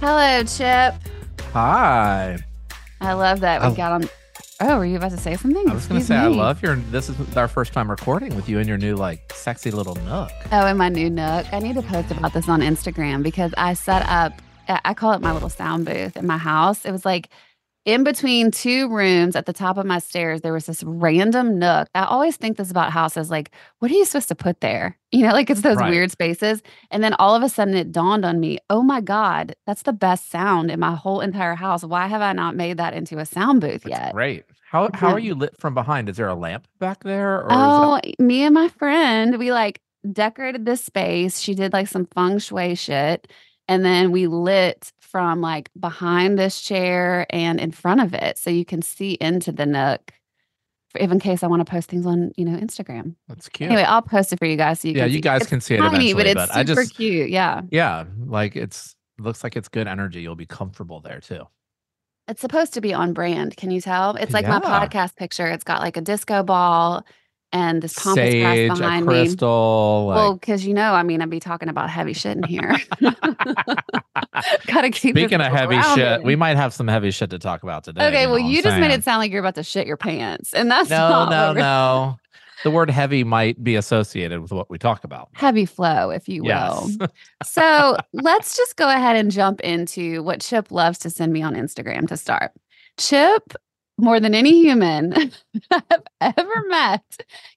Hello, Chip. Hi. I love that we Oh. got on. Oh, were you about to say something? I was going to say, I love your. This is our first time recording with you in your new, like, sexy little nook. Oh, in my new Nook. I need to post about this on Instagram because I set up, I I call it my little sound booth in my house. It was like in between two rooms at the top of my stairs, there was this random nook. I always think this about houses like, what are you supposed to put there? You know, like it's those Right. weird spaces. And then all of a sudden it dawned on me, oh my God, that's the best sound in my whole entire house. Why have I not made that into a sound booth That's yet? great. How how are you lit from behind? Is there a lamp back there? Or Oh, me and my friend, we like decorated this space. She did like some feng shui shit. And then we lit from like behind this chair and in front of it. So you can see into the nook. For, if in case I want to post things on, you know, Instagram. that's cute. Anyway, I'll post it for you guys so you yeah, can you see. guys It's can see it tiny, eventually. but it's I super just, cute. Yeah. yeah, like it's looks like it's good energy. You'll be comfortable there too. It's supposed to be on brand. Can you tell? It's like my podcast picture. It's got like a disco ball and this pampas Sage, behind me. crystal. Well, because you know, I mean, I'd be talking about heavy shit in here. Gotta keep. speaking of heavy shit, we might have some heavy shit to talk about today. Okay, well, you just made it sound like you're about to shit your pants, and that's No, no, no. The word heavy might be associated with what we talk about. Heavy flow, if you will. Yes. so let's just go ahead and jump into what Chip loves to send me on Instagram to start. Chip, more than any human I've ever met,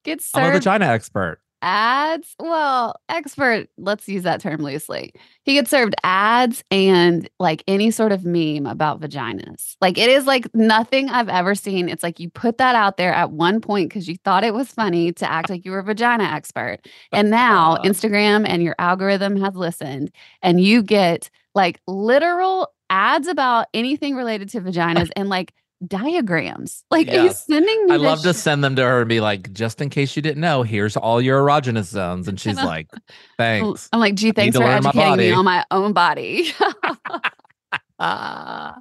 gets served. I'm a vagina expert. ads. Well, expert, let's use that term loosely. He gets served ads and like any sort of meme about vaginas. Like it is like nothing I've ever seen. It's like you put that out there at one point because you thought it was funny to act like you were a vagina expert. And now. Instagram and your algorithm has listened and you get like literal ads about anything related to vaginas and like diagrams. Like he's Yes. sending me I love to send them to her and be like, just in case you didn't know, here's all your erogenous zones. And she's like, thanks. I'm like, gee, thanks for educating me on my own body. Ah.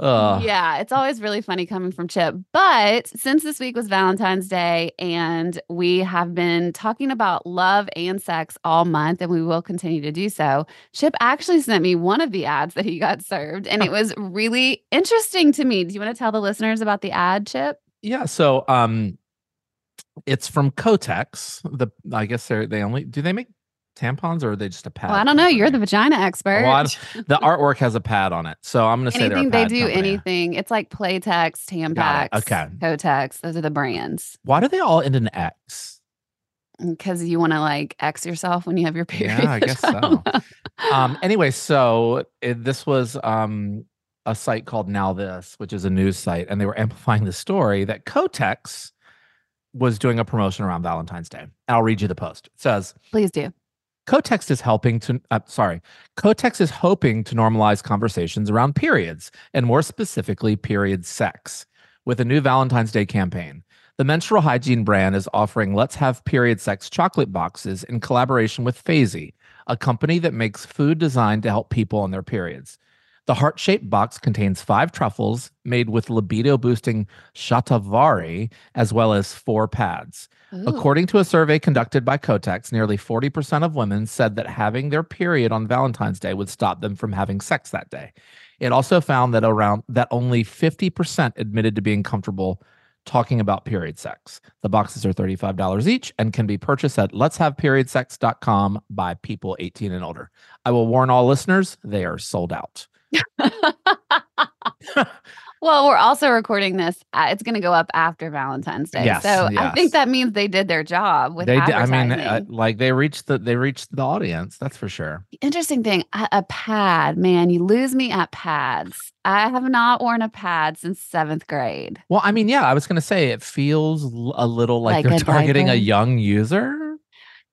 Ugh. yeah, it's always really funny coming from Chip. But since this week was Valentine's Day and we have been talking about love and sex all month, and we will continue to do so, Chip actually sent me one of the ads that he got served, and it was really interesting to me. Do you want to tell the listeners about the ad, Chip? Yeah. So um it's from Kotex. The I guess they're they only do they make tampons or are they just a pad? Well, I don't know. You're the vagina expert. Well, the artwork has a pad on it. So I'm gonna say they're a anything they do, company. anything. It's like Playtex, Tampax, Okay. Kotex. Those are the brands. Why do they all end in X? because you want to like X yourself when you have your period. Yeah, I guess so. um anyway so it, this was um a site called NowThis which is a news site and they were amplifying the story that kotex was doing a promotion around valentine's day i'll read you the post it says Please do. Kotex is helping to uh, sorry kotex is hoping to normalize conversations around periods and more specifically period sex with a new valentine's day campaign the menstrual hygiene brand is offering let's have period sex chocolate boxes in collaboration with Phasey, a company that makes food designed to help people on their periods. The heart shaped box contains five truffles made with libido boosting shatavari, as well as four pads. Ooh. According to a survey conducted by Kotex, nearly 40% of women said that having their period on Valentine's Day would stop them from having sex that day. It also found that around that only 50% admitted to being comfortable talking about period sex. The boxes are $35 each and can be purchased at letshaveperiodsex.com by people 18 and older. I will warn all listeners, they are sold out. well, we're also recording this. uh, It's going to go up after Valentine's Day, Yes, so I think that means they did their job with They did, I mean, uh, like they reached the they reached the audience, that's for sure. Interesting thing, a, a pad, man, you lose me at pads. I have not worn a pad since seventh grade. Well, I mean, yeah, I was going to say it feels a little like, Like they're targeting a young user.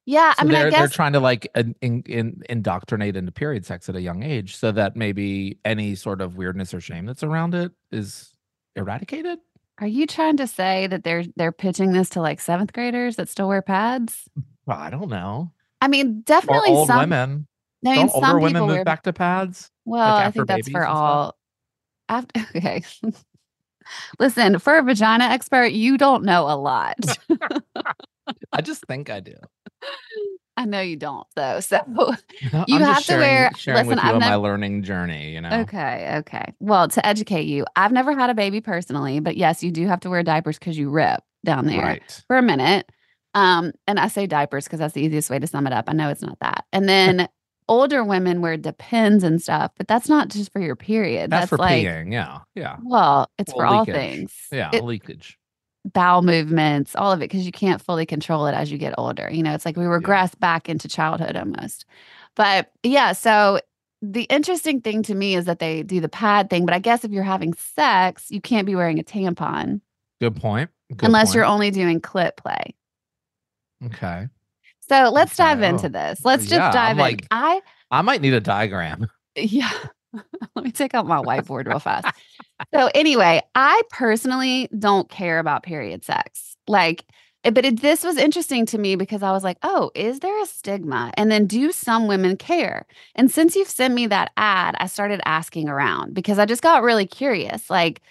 Yeah, I mean, they're I they're trying to like in, in, in, indoctrinate into period sex at a young age, so that maybe any sort of weirdness or shame that's around it is eradicated. Are you trying to say that they're they're pitching this to like seventh graders that still wear pads? Well, I don't know. I mean, Or definitely old some. women. I mean, Don't older some women people move wear. back to pads? well, I think that's for all. After okay, listen, for a vagina expert, you don't know a lot. I just think I do. I know you don't, though. So You I'm have to wear- sharing with listen, you I've on my learning journey. You know. Okay, okay. Well, to educate you, I've never had a baby personally, but yes, you do have to wear diapers because you rip down there Right. for a minute. Um, and I say diapers because that's the easiest way to sum it up. I know it's not that. And then older women wear depends and stuff, but that's not just for your period. That's, That's, for like, peeing. Yeah. Yeah. well, it's Well, for all things. Yeah. It- leakage. Bowel movements, all of it, because you can't fully control it as you get older. You know, it's like we regress back into childhood almost. But yeah, so the interesting thing to me is that they do the pad thing, but I guess if you're having sex, you can't be wearing a tampon Good point. Good unless point. you're only doing clit play. okay. So let's dive Okay. into Oh, this. Let's just yeah, I'm dive in. like- I I might need a diagram. yeah. Let me take out my whiteboard real fast. So anyway, I personally don't care about period sex. Like, eh, but it, this was interesting to me because I was like, oh, is there a stigma? And then do some women care? And since you've sent me that ad, I started asking around because I just got really curious. Like,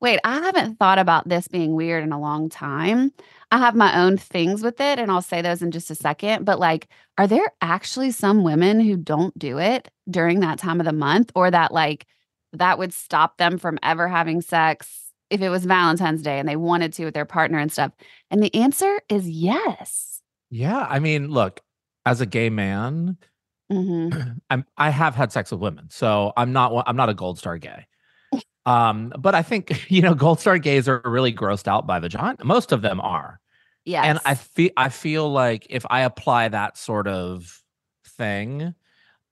wait, I haven't thought about this being weird in a long time. I have my own things with it, and I'll say those in just a second. But like, are there actually some women who don't do it during that time of the month or that like that would stop them from ever having sex if it was Valentine's Day and they wanted to with their partner and stuff? And the answer is yes. Yeah. I mean, look, as a gay man, hmm I'm I have had sex with women, so I'm not I'm not a gold star gay. Um, but I think you know, gold star gays are really grossed out by the vagina. Most of them are, Yes. and I feel I feel like if I apply that sort of thing,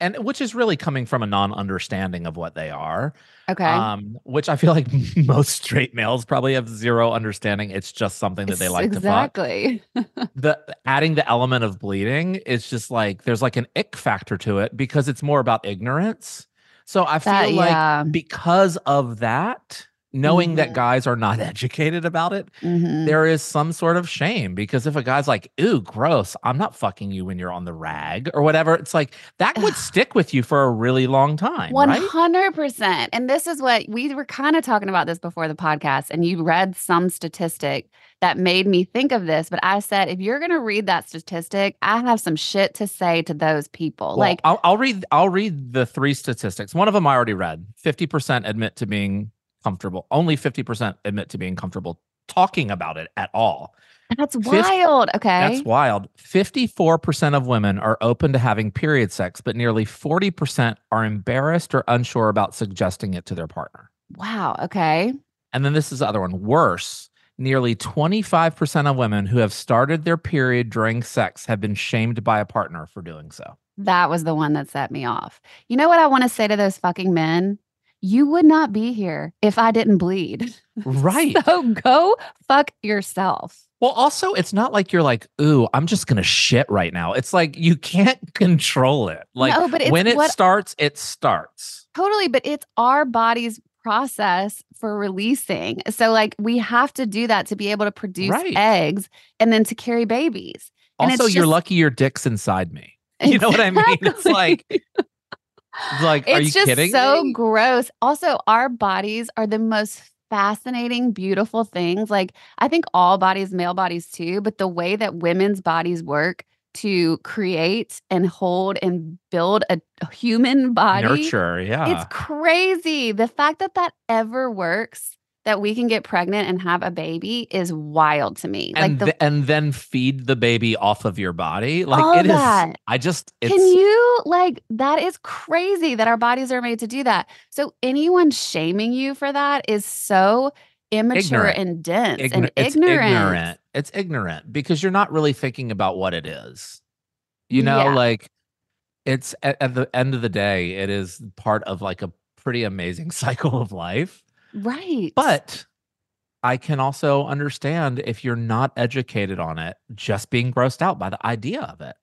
and which is really coming from a non-understanding of what they are, okay. um, which I feel like most straight males probably have zero understanding. It's just something that they like to fuck exactly. the adding the element of bleeding is just like there's like an ick factor to it because it's more about ignorance. So I feel That- like yeah. because of that, knowing that Mhm. guys are not educated about it, Mhm. there is some sort of shame because if a guy's like, "Ooh, gross, I'm not fucking you when you're on the rag" or whatever, it's like that would stick with you for a really long time, One right? hundred percent. And this is what we were kind of talking about this before the podcast, and you read some statistic that made me think of this. But I said, if you're gonna read that statistic, I have some shit to say to those people. Well, like, I'll, I'll read I'll read the three statistics. One of them I already read. 50% admit to being comfortable. Only 50% admit to being comfortable talking about it at all. that's wild. Okay. That's wild. 54% of women are open to having period sex, but nearly 40% are embarrassed or unsure about suggesting it to their partner. wow. Okay. And then this is the other one. Worse, nearly 25% of women who have started their period during sex have been shamed by a partner for doing so. That was the one that set me off. You know what I want to say to those fucking men? You would not be here if I didn't bleed. Right. So go fuck yourself. Well, also, it's not like you're like, ooh, I'm just gonna shit right now. It's like you can't control it. Like No, but when it what- starts, it starts. Totally, but it's our body's process for releasing. So, like, we have to do that to be able to produce Right. eggs and then to carry babies. And Also, you're just- lucky your dick's inside me. You know what I mean? It's like, Exactly. it's like, are you it's just kidding so me? gross. Also, our bodies are the most fascinating, beautiful things. Like, I think all bodies, male bodies too, but the way that women's bodies work to create and hold and build a, a human body. Nurture, yeah. It's crazy. The fact that that ever works, that we can get pregnant and have a baby is wild to me. and like, the, th- and then feed the baby off of your body. Like it is. that. I just it's can you, like, that is crazy that our bodies are made to do that. So, anyone shaming you for that is so immature Ignorant. and dense igno- and it's ignorant. ignorant. It's ignorant because you're not really thinking about what it is. You know, Yeah. like it's at, at the end of the day, it is part of like a pretty amazing cycle of life. Right. But I can also understand if you're not educated on it, just being grossed out by the idea of it.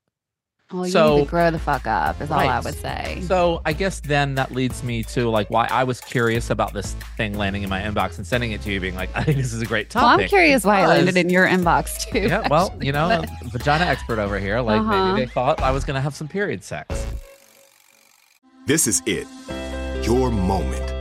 well, you so- need to grow the fuck up, is all I would say. So I guess then that leads me to like why I was curious about this thing landing in my inbox and sending it to you, being like, I think this is a great topic. Well. I'm curious why it landed in your inbox too. Yeah, well, you know, but- vagina expert over here. Like Uh-huh. maybe they thought I was gonna have some period sex. This is it. Your moment.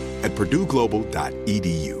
at purdueglobal.edu.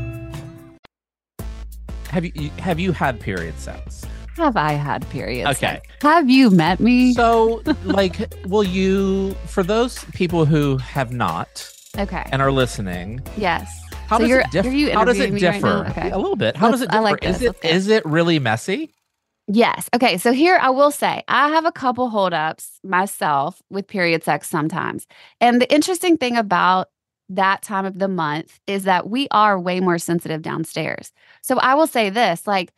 Have you have you had period sex? Have I had periods? Okay. Have you met me? So, like, will you for those people who have not okay. and are listening? yes. How so does it differ? you How does it differ? right? Okay. A little bit. How does Let's- it I differ? like is this. it Let's is it really messy? Yes. Okay. So here I will say I have a couple holdups myself with period sex sometimes. And the interesting thing about that time of the month is that we are way more sensitive downstairs. So I will say this like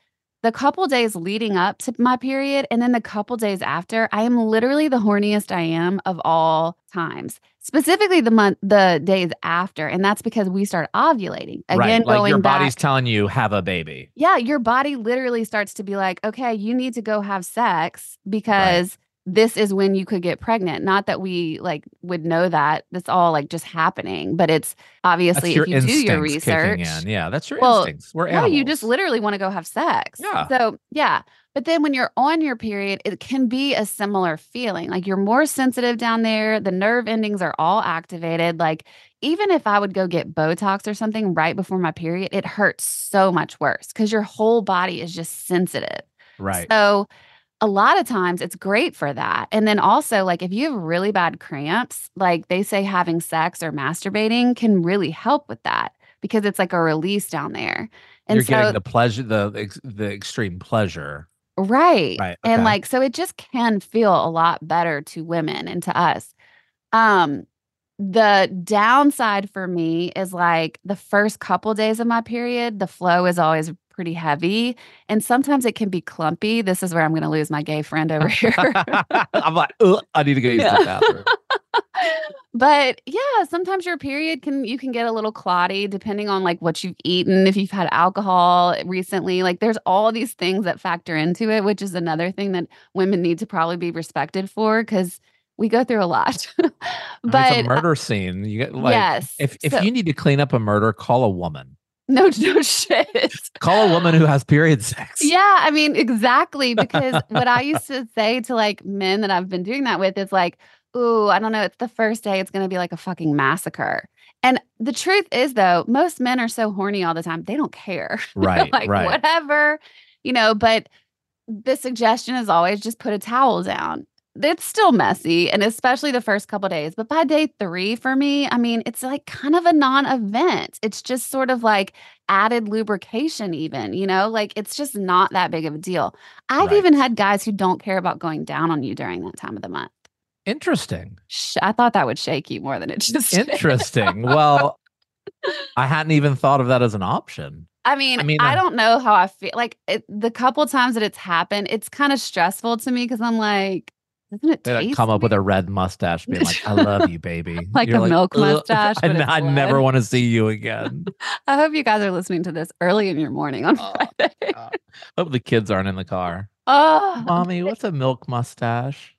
the couple days leading up to my period and then the couple days after, I am literally the horniest I am of all times. Specifically the month the days after. And that's because we start ovulating. Again, right. Like going your back body's telling you have a baby. yeah, your body literally starts to be like, okay, you need to go have sex because this is when you could get pregnant. Not that we like would know that. That's all like just happening, but it's obviously if you do your research. Yeah, that's your Well, instincts. We're No, animals. you just literally want to go have sex. Yeah. So, yeah. But then when you're on your period, it can be a similar feeling. Like you're more sensitive down there. The nerve endings are all activated. Like even if I would go get Botox or something right before my period, it hurts so much worse because your whole body is just sensitive. right. So a lot of times it's great for that. And then also, like if you have really bad cramps, like they say having sex or masturbating can really help with that because it's like a release down there. And You're so, getting the pleasure, the the extreme pleasure. right. Right, And like, so it just can feel a lot better to women and to us. Um, the downside for me is like the first couple days of my period, the flow is always pretty heavy. And sometimes it can be clumpy. This is where I'm going to lose my gay friend over here. I'm like, "Ugh, I need to go use Yeah. the bathroom. but yeah, sometimes your period can you can get a little clotty depending on like what you've eaten, if you've had alcohol eh, recently. Like there's all these things that factor into it, which is another thing that women need to probably be respected for because we go through a lot. I mean, but it's a uh murder scene. You get like, yes, if if so- you need to clean up a murder, call a woman. no no shit. Call a woman who has period sex. Yeah, I mean, exactly. Because what I used to say to like men that I've been doing that with is like, ooh, I don't know, it's the first day, it's going to be like a fucking massacre. And the truth is, though, most men are so horny all the time, they don't care. Right, like, right. whatever, you know, but the suggestion is always just put a towel down. It's still messy, and especially the first couple days. But by day three, for me, I mean, it's like kind of a non event. It's just sort of like added lubrication, even, you know, like it's just not that big of a deal. I've Right. even had guys who don't care about going down on you during that time of the month. Interesting. I thought that would shake you more than it just did. Interesting. well, I hadn't even thought of that as an option. I mean, I I, mean, I, don't know how I feel. Like it, the couple times that it's happened, it's kind of stressful to me because I'm like, doesn't it They like, come up with a red mustache, being like, "I love you, baby," Like a milk mustache, I, I never want to see you again. I hope you guys are listening to this early in your morning on Oh, Friday. Hope the kids aren't in the car. oh, Mommy, what's a milk mustache?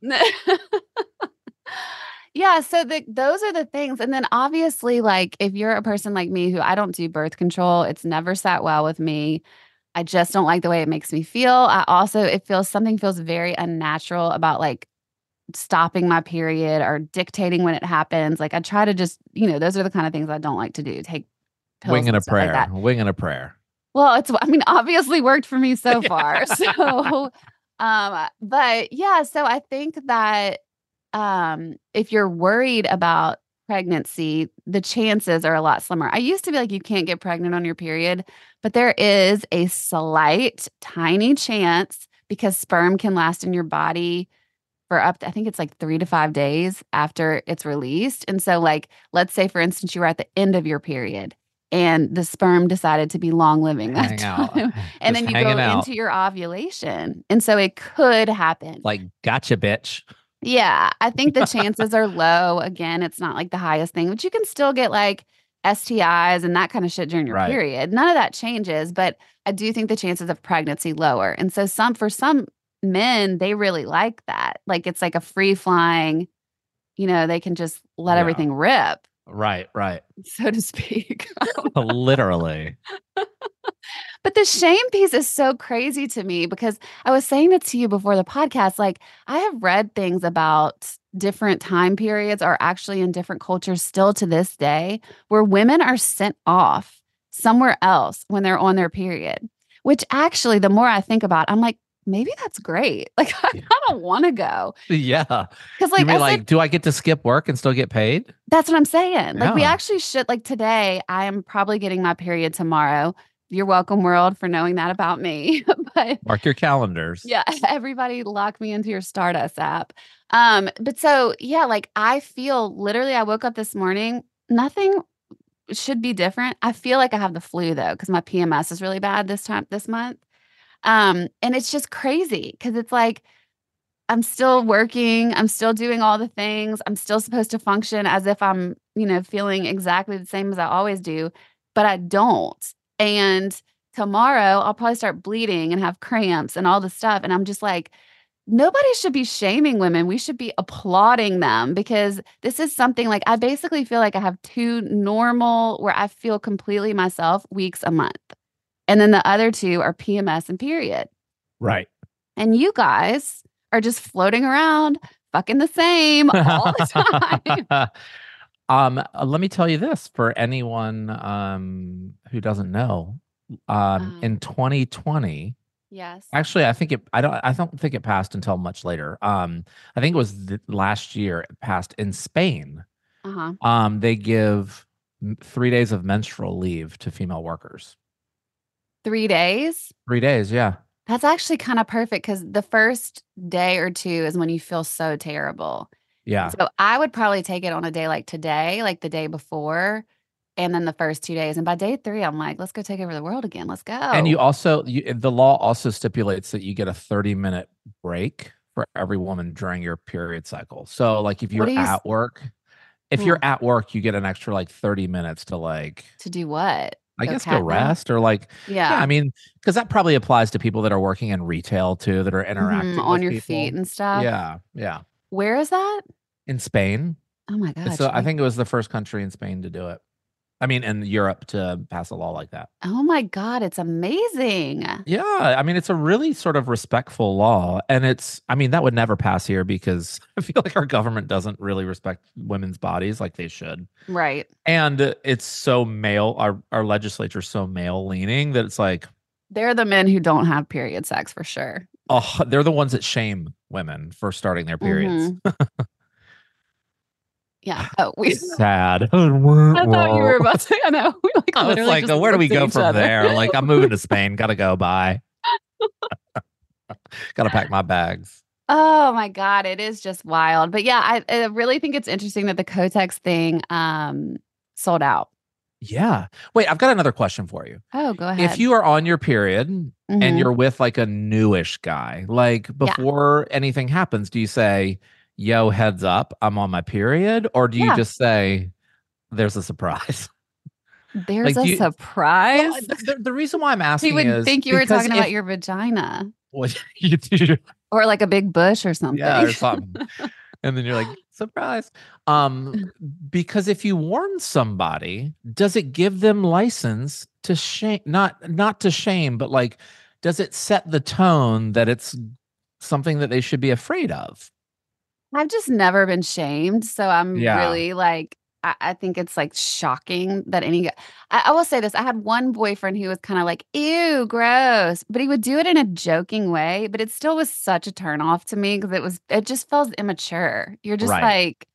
yeah so the, those are the things and then obviously like if you're a person like me who i don't do birth control it's never sat well with me i just don't like the way it makes me feel i also it feels something feels very unnatural about like stopping my period or dictating when it happens like i try to just you know those are the kind of things i don't like to do take pills Wing and and a like prayer. that. Wing and a prayer. Well, it's I mean, obviously worked for me so far. So um but yeah, so I think that um if you're worried about pregnancy, the chances are a lot slimmer. I used to be like you can't get pregnant on your period, but there is a slight tiny chance because sperm can last in your body for up to, I think it's like 3 to 5 days after it's released. And so like let's say for instance you were at the end of your period and the sperm decided to be long living that time. And then you go out. into your ovulation. And so it could happen. Like, gotcha, bitch. yeah, I think the chances are low. Again, it's not like the highest thing, but you can still get like STIs and that kind of shit during your Right. period. None of that changes, but I do think the chances of pregnancy lower. And so some for some men, they really like that. Like it's like a free flying, you know, they can just let Yeah. everything rip, Right, right. so to speak. Literally. But the shame piece is so crazy to me because I was saying it to you before the podcast. Like, I have read things about different time periods, or actually in different cultures still to this day, where women are sent off somewhere else when they're on their period. Which actually, the more I think about, I'm like, maybe that's great. Like, I Yeah. kind of want to go Yeah. because, like, mean like, do I get to skip work and still get paid? that's what I'm saying. Like, we actually should. Like today, I am probably getting my period tomorrow. You're welcome, world, for knowing that about me. but Mark your calendars. yeah, everybody lock me into your Stardust app. Um, but so yeah, like I feel literally I woke up this morning, nothing should be different. I feel like I have the flu though, because my PMS is really bad this time this month. Um, and it's just crazy because it's like I'm still working, I'm still doing all the things, I'm still supposed to function as if I'm, you know, feeling exactly the same as I always do, but I don't. And tomorrow I'll probably start bleeding and have cramps and all this stuff. And I'm just like, nobody should be shaming women. We should be applauding them because this is something like I basically feel like I have two normal where I feel completely myself weeks a month. And then the other two are PMS and period. Right. And you guys are just floating around, fucking the same all the time. um, uh, let me tell you this for anyone um who doesn't know. Um, Uh-huh. in 2020, yes. actually, I think it. I don't. I don't think it passed until much later. Um, I think it was th- last year it passed in Spain. Uh-huh. Um, they give three days of menstrual leave to female workers. Three days. Three days, yeah. That's actually kind of perfect because the first day or two is when you feel so terrible. Yeah. So I would probably take it on a day like today, like the day before, and then the first two days. And by day three, I'm like, let's go take over the world again. Let's go. And you also you, the law also stipulates that you get a 30 minute break for every woman during your period cycle. So like if you're you s- at work, if Hmm. you're at work, you get an extra like 30 minutes to like to do what? I Go guess go rest or like Yeah. yeah, I mean because that probably applies to people that are working in retail too that are Mhm, interacting on with your people. feet and stuff. Yeah, yeah. Where is that? In Spain, Oh my god! so I think it was the first country in Spain to do it. I mean, in Europe to pass a law like that. Oh my God, it's amazing. Yeah, I mean, it's a really sort of respectful law, and it's. I mean, that would never pass here because I feel like our government doesn't really respect women's bodies like they should, Right. and it's so male. Our our legislature's so male leaning that it's like, They're the men who don't have period sex for sure. oh, they're the ones that shame women for starting their periods. Mhm. yeah. Oh, we. Sad. I thought you were about to. I know. We like I was like, oh, where do we go from other. there? Like, I'm moving to Spain. Gotta go. Bye. Gotta pack my bags. Oh my God, it is just wild. But yeah, I, I really think it's interesting that the Kotex thing um sold out. Yeah. Wait, I've got another question for you. Oh, go ahead. If you are on your period and Mhm. you're with like a newish guy, like before anything happens, do you say, yo, heads up, I'm on my period? Or do you Yeah. just say, there's a surprise? there's like, a you- surprise. Well, the, the reason why I'm he asking would is think you were talking about your vagina you do. or like a big bush or something. Yeah, or something. and then you're like, surprise. Um, because if you warn somebody, does it give them license to shame not not to shame, but like does it set the tone that it's something that they should be afraid of? I've just never been shamed. So I'm Yeah. really like, I, I think it's like shocking that any, I, I will say this. I had one boyfriend who was kind of like, ew, gross, but he would do it in a joking way, but it still was such a turn off to me because it was, it just feels immature. You're just Right. like,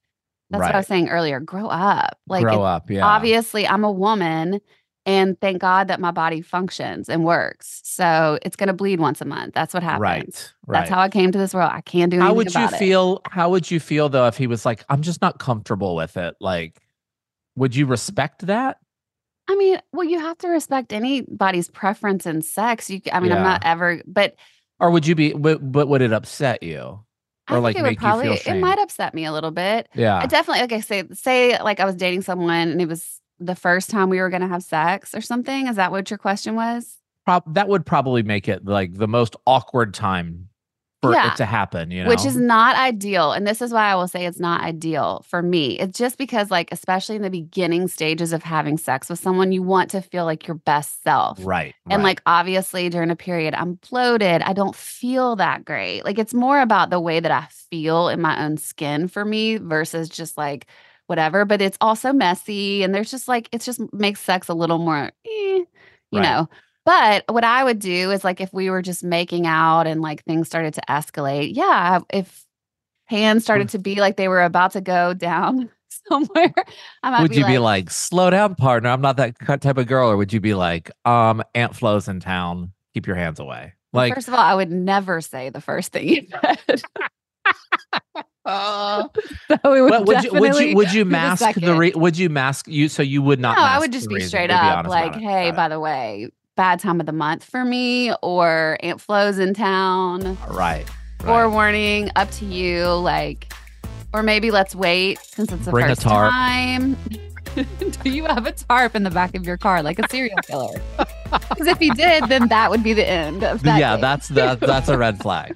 that's what I was saying earlier. Grow up. Like, Grow up, yeah. obviously, I'm a woman. And thank God that my body functions and works. So it's going to bleed once a month. That's what happens. Right. Right. That's how I came to this world. I can't do anything how would you about it. feel? How would you feel though if he was like, I'm just not comfortable with it? Like, would you respect that? I mean, well, you have to respect anybody's preference in sex. You, I mean, I'm not ever, but Or would you be but, but would it upset you? I Or think like it make would probably, it feel might upset me a little bit. Yeah. I definitely, like I say, say like I was dating someone and it was the first time we were going to have sex or something. Is that what your question was? Prob- that would probably make it like the most awkward time for Yeah. it to happen, you know. Which is not ideal. And this is why I will say it's not ideal for me. It's just because, like, especially in the beginning stages of having sex with someone, you want to feel like your best self. right. And right. like obviously during a period, I'm bloated. I don't feel that great. Like it's more about the way that I feel in my own skin for me versus just like whatever. But it's also messy and there's just like it's just makes sex a little more, eh, you Right. know. But what I would do is like if we were just making out and like things started to escalate, yeah, if hands started to be like they were about to go down somewhere, I might would be you like, be like, slow down, partner? I'm not that type of girl. Or would you be like, um, Aunt Flo's in town. Keep your hands away. Like, first of all, I would never say the first thing you said. Uh, So would, would you would you would you the mask the, second. re- would you mask you so you would not No, I would just be reason, straight you'd be up like, hey, by the way, bad time of the month for me, or Aunt Flo's in town, it. right or right. warning, up to you. Like, or maybe let's wait since it's the Bring a first tarp. time. Do you have a tarp in the back of your car like a serial killer? Because if you did, then that would be the end of that. yeah date. that's that, that's a red flag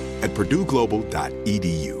at purdueglobal.edu.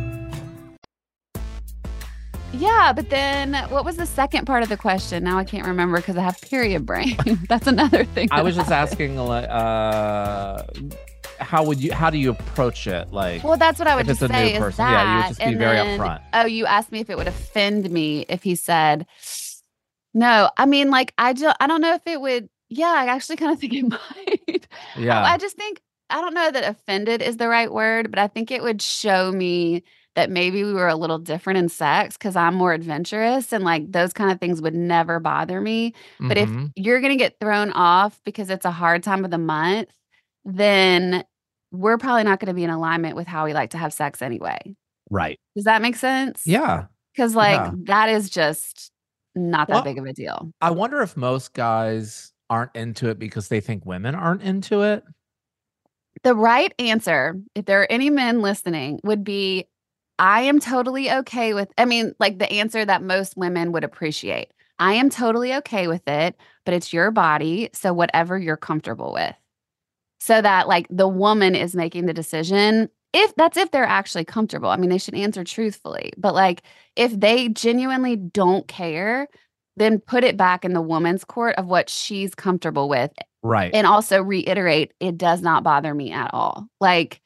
Yeah, but then what was the second part of the question? Now I can't remember because I have period brain. That's another thing. I was just happened. asking, like, uh, how would you? How do you approach it? Like, Well, that's what I would just say is person, that. yeah, you would just be very then- upfront. Oh, you asked me if it would offend me if he said, "No." I mean, like I just I don't know if it would. Yeah, I actually kind of think it might. yeah, I just think I don't know that offended is the right word, but I think it would show me that maybe we were a little different in sex because I'm more adventurous and like those kind of things would never bother me. But Mhm. if you're going to get thrown off because it's a hard time of the month, then we're probably not going to be in alignment with how we like to have sex anyway. right, Does that make sense? yeah, Because like Yeah. that is just not that Well, big of a deal. I wonder if most guys aren't into it because they think women aren't into it. The right answer, if there are any men listening, would be I am totally okay with I mean, like the answer that most women would appreciate. I am totally okay with it, but it's your body, so whatever you're comfortable with. So that like the woman is making the decision if that's if they're actually comfortable. I mean, they should answer truthfully. But like if they genuinely don't care, then put it back in the woman's court of what she's comfortable with Right. and also reiterate it does not bother me at all like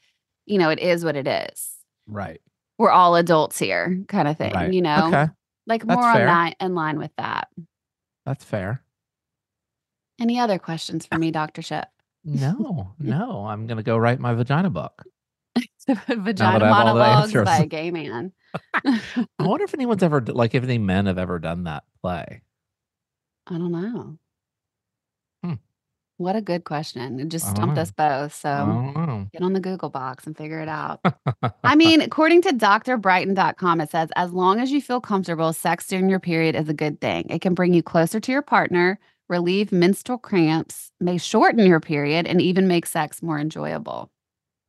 you know it is what it is right. We're all adults here kind of thing Right. you know Okay. like That's more on fair. that in line with that That's fair. any other questions for me dr Chip No, no. I'm gonna go write my vagina book. vagina monologues by a gay man I wonder if anyone's ever like if any men have ever done that play. i don't know Hmm. what a good question it just stumped us both so I don't know. Get on the google box and figure it out I mean, according to drbrighton.com, it says as long as you feel comfortable, sex during your period is a good thing. It can bring you closer to your partner, relieve menstrual cramps, may shorten your period, and even make sex more enjoyable.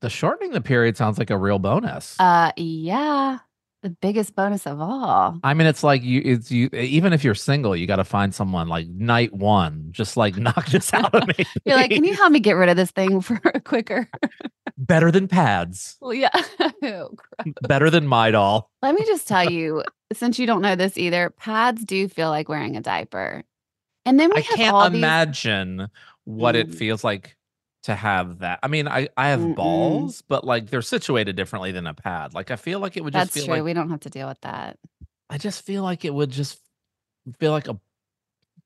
the shortening the period sounds like a real bonus. Uh, yeah, the biggest bonus of all. I mean, it's like you, it's you. Even if you're single, you got to find someone like night one, just like knock this out of me. You're like, can you help me get rid of this thing for quicker? better than pads, well, yeah. Oh, better than my doll. Let me just tell you, since you don't know this either, pads do feel like wearing a diaper. And then we I have can't all these imagine what it Mm. feels like to have that. I mean, I I have Mm-mm. balls, but like they're situated differently than a pad. Like I feel like it would just That's feel true. like we don't have to deal with that. I just feel like it would just feel like a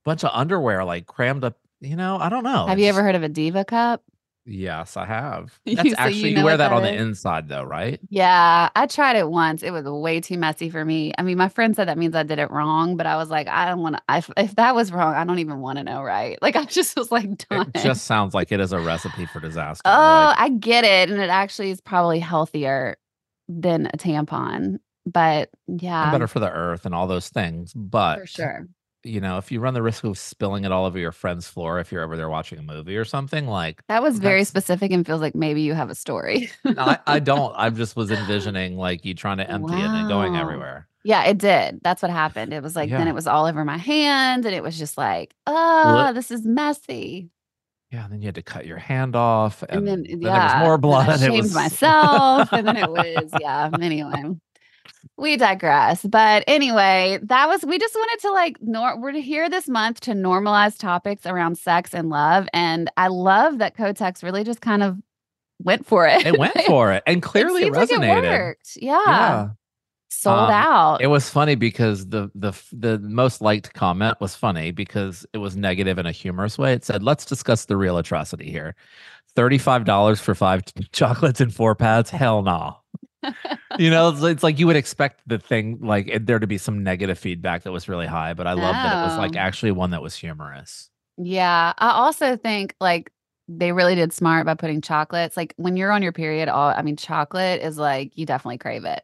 bunch of underwear like crammed up. You know, I don't know. Have you ever heard of a DivaCup? Yes, I have. That's so actually you, know wear that, that on the inside though, right? Yeah, I tried it once. It was way too messy for me. I mean, my friend said that means I did it wrong, but I was like, I don't want to. If, if that was wrong, I don't even want to know, right? Like, I just was like, done. It just sounds like it is a recipe for disaster. oh, like- I get it, and it actually is probably healthier than a tampon. But yeah, better for the earth and all those things. But for sure. You know, if you run the risk of spilling it all over your friend's floor if you're over there watching a movie or something, like That was very specific and feels like maybe you have a story. I, I don't. I just was envisioning like you trying to empty it and going everywhere. Yeah, it did. That's what happened. It was like then it was all over my hand, and it was just like, oh, ah, Blech. this is messy. Yeah, and then you had to cut your hand off, and, And, then, then yeah, there was more blood. I it shamed was myself, and then it was yeah. Anyway, we digress. But anyway, that was we just wanted to like nor we're here this month to normalize topics around sex and love. And I love that Kotex really just kind of went for it. It went for it and clearly it it seems like resonated. it worked. Yeah. Yeah. Sold Um, out. It was funny because the the the most liked comment was funny because it was negative in a humorous way. It said, "Let's discuss the real atrocity here. Thirty-five dollars for five chocolates and four pads? Hell no." You know, it's, it's like you would expect the thing like it, there to be some negative feedback that was really high, but I love that it was like oh. actually one that was humorous. Yeah. I also think like they really did smart by putting chocolates. Like when you're on your period, all I mean, chocolate is like you definitely crave it.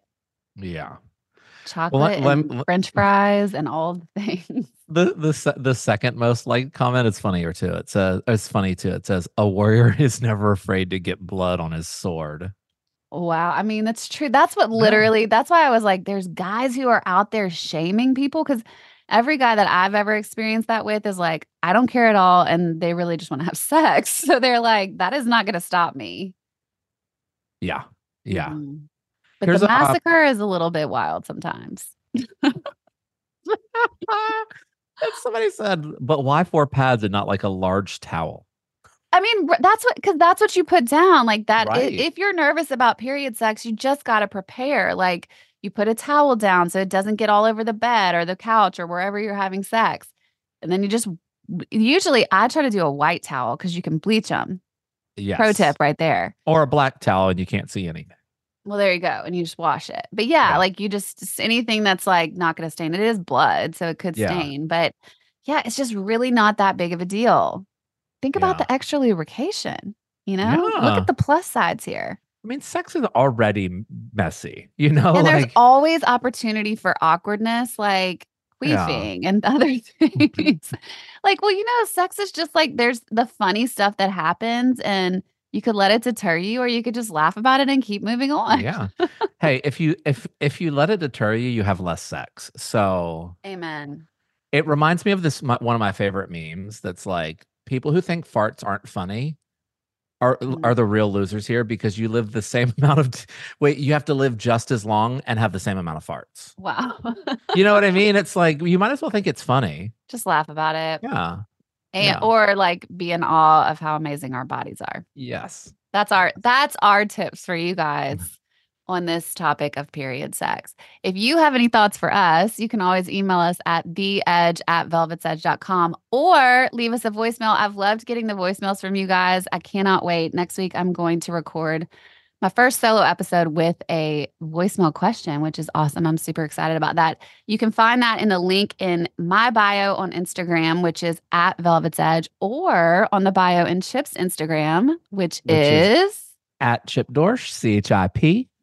Yeah. Chocolate lem- and lem- French fries and all the things. The the the second most liked comment is funnier too. It says it's funny too. It says a warrior is never afraid to get blood on his sword. Wow. I mean, that's true. That's what literally, that's why I was like, there's guys who are out there shaming people because every guy that I've ever experienced that with is like, I don't care at all. And they really just want to have sex. So they're like, that is not going to stop me. Yeah. Yeah. Mhm. But Here's the a, uh, massacre is a little bit wild sometimes. Somebody said, but why four pads and not like a large towel? I mean, that's what, because that's what you put down. Like that, Right. if you're nervous about period sex, you just got to prepare. Like you put a towel down so it doesn't get all over the bed or the couch or wherever you're having sex. And then you just, usually I try to do a white towel because you can bleach them. Yes. Pro tip right there. Or a black towel and you can't see anything. Well, there you go. And you just wash it. But yeah, Yeah. like you just, just anything that's like not going to stain. It is blood, so it could Yeah. stain. But yeah, it's just really not that big of a deal. Think about Yeah. the extra lubrication. You know, look at the plus sides here. I mean, sex is already messy, you know? and there's always opportunity for awkwardness, like Yeah. queefing and other things. like, well, you know, sex is just like there's the funny stuff that happens, and you could let it deter you, or you could just laugh about it and keep moving on. yeah. hey, if you if if you let it deter you, you have less sex. So Amen. it reminds me of this my, one of my favorite memes that's like people who think farts aren't funny are Mhm. are the real losers here because you live the same amount of t- wait you have to live just as long and have the same amount of farts Wow. you know what i mean it's like you might as well think it's funny just laugh about it. yeah And, yeah. Or like be in awe of how amazing our bodies are. yes That's our that's our tips for you guys on this topic of period sex. If you have any thoughts for us, you can always email us at the edge at velvetsedge.com or leave us a voicemail. I've loved getting the voicemails from you guys. I cannot wait. Next week I'm going to record my first solo episode with a voicemail question, which is awesome. I'm super excited about that. You can find that in the link in my bio on Instagram, which is at Velvet's Edge, or on the bio in Chip's Instagram, which, Which is- is at chip dorsch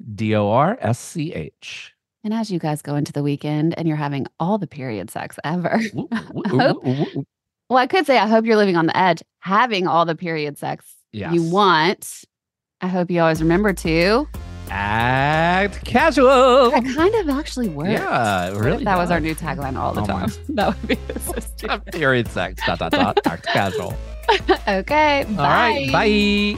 c-h-i-p-d-o-r-s-c-h And as you guys go into the weekend and you're having all the period sex ever, Woo, woo, I woo, hope- woo, woo, woo. well, I could say I hope you're living on the edge, having all the period sex you want. I hope you always remember to. act casual That kind of actually works. yeah it What if really that was our new tagline all the Oh time. That would be so period sex dot dot dot act casual okay. all right bye